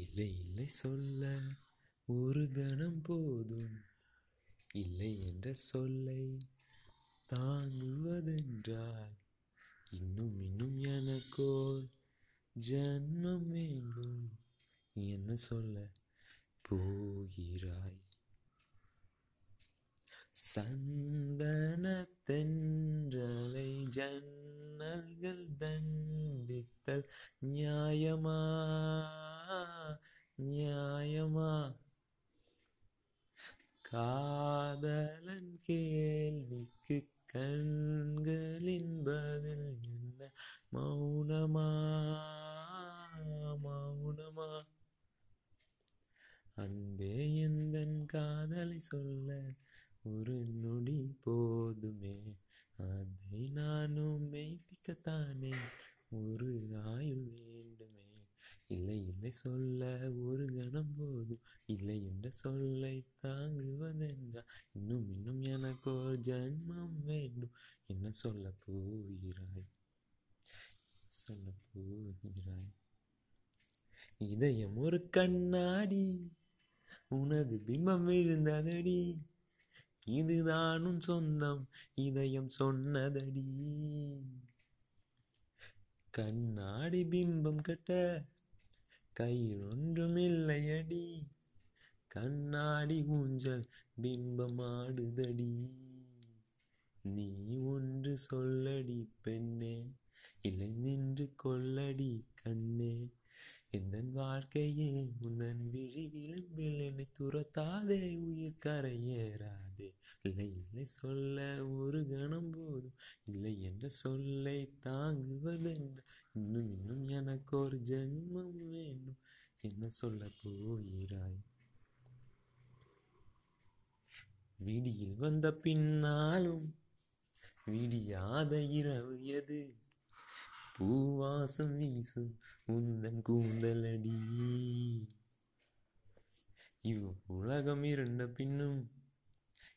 இல்லை இல்லை சொல்ல ஒரு கணம் போதும். இல்லை என்ற சொல்லை தாங்குவதென்றால் இன்னும் இன்னும் எனக்கோ ஜன்மம் வேண்டும். என்ன சொல்ல போகிறாய்? சந்தனத்தென்றலை ஜன்னல்கள் தண்டித்தல் நியாயமா? நியாயமா? காதலன் கேள்விக்கு கண்களின் பதில் என்ன? மௌனமா? மௌனமா? அன்பே எந்தன் காதலை சொல்ல ஒரு நொடி போதுமே? அதை நானும் மெய்ப்பிக்கத்தானே? ஒரு ஆயுள் இல்லை இல்லை சொல்ல ஒரு கணம் போதும். இல்லை என்ற சொல்லை தாங்குவதென்றா? இன்னும் இன்னும் எனக்கு ஒரு ஜன்மம் வேண்டும். என்ன சொல்ல போகிறாய்? சொல்ல போகிறாய்? இதயம் ஒரு கண்ணாடி. உனது பிம்பம் விழுந்ததடி. இதுதானும் சொந்தம். இதயம் சொன்னதடி. கண்ணாடி பிம்பம் கட்ட கையில் ஒன்றுமில்லையடி கண்ணாடி ஊஞ்சல் பிம்பமாடுதடி. நீ ஒன்று சொல்லடி பெண்ணே இல்லை நின்று கொள்ளடி கண்ணே. எந்தன் வாழ்க்கையே உந்தன் விழி விளிம்பில் என்னை துரத்தாதே உயிர் கரையேறாதே. இல்லை இல்லை சொல்ல ஒரு கணம் போதும் இல்லை என்ற சொல்லை தாங்குவதென்று இன்னும் இன்னும் எனக்கு ஒரு ஜென்மம் வேண்டும் என்ன சொல்ல போகிறாய்? விடியில் வந்த பின்னாலும் விடியாத இரவு எது? பூவாசம் வீசும் உந்தன் கூந்தலடி. இவ் உலகம் இருண்ட பின்னும்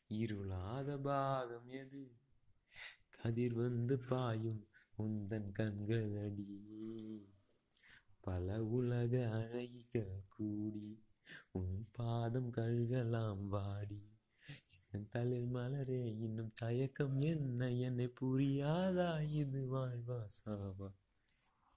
இருளாத பாகம் எது? கதிர் வந்து பாயும் உந்தன் கண்களடி. பல உலக அழகிகள் கூடி உன் பாதம் கழுகலாம் வாடி. என் தலை மலரே இன்னும் தயக்கம் என்ன? என்னை புரியாதா? இது வாழ்வா சாவா?